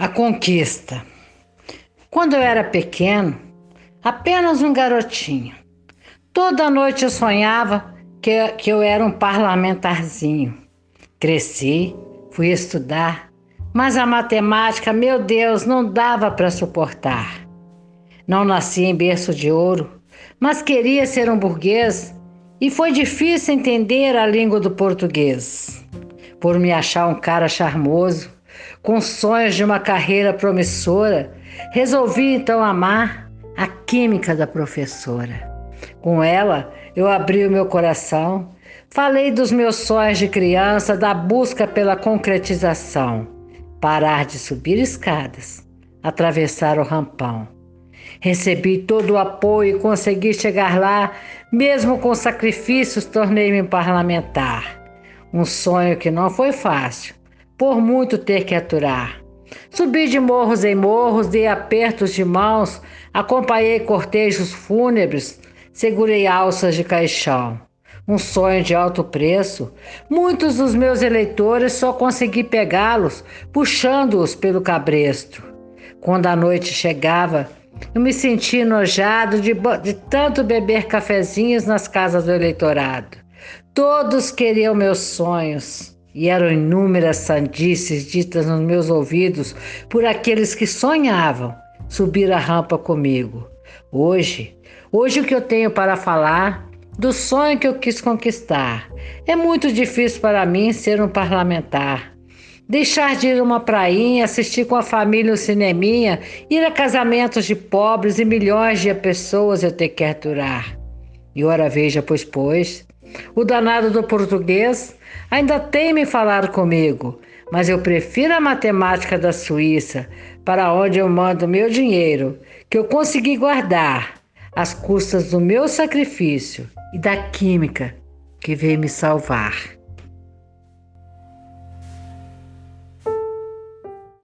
A conquista. Quando eu era pequeno, apenas um garotinho, toda noite eu sonhava que, que eu era um parlamentarzinho. Cresci, fui estudar, mas a matemática, meu Deus, não dava para suportar. Não nasci em berço de ouro, mas queria ser um burguês e foi difícil entender a língua do português. Por me achar um cara charmoso, com sonhos de uma carreira promissora, resolvi então amar a química da professora. Com ela, eu abri o meu coração, falei dos meus sonhos de criança, da busca pela concretização, parar de subir escadas, atravessar o rampão. Recebi todo o apoio e consegui chegar lá, mesmo com sacrifícios, tornei-me parlamentar. Um sonho que não foi fácil, por muito ter que aturar. Subi de morros em morros, dei apertos de mãos, acompanhei cortejos fúnebres, segurei alças de caixão. Um sonho de alto preço. Muitos dos meus eleitores só consegui pegá-los puxando-os pelo cabresto. Quando a noite chegava, eu me senti enojado de, de tanto beber cafezinhos nas casas do eleitorado. Todos queriam meus sonhos. E eram inúmeras sandices ditas nos meus ouvidos por aqueles que sonhavam subir a rampa comigo. Hoje, hoje o que eu tenho para falar do sonho que eu quis conquistar. É muito difícil para mim ser um parlamentar. Deixar de ir a uma prainha, assistir com a família um cineminha, ir a casamentos de pobres e milhões de pessoas eu ter que aturar. E ora veja, pois, pois, o danado do português ainda tem me falar comigo, mas eu prefiro a matemática da Suíça, para onde eu mando meu dinheiro, que eu consegui guardar, às custas do meu sacrifício e da química que veio me salvar.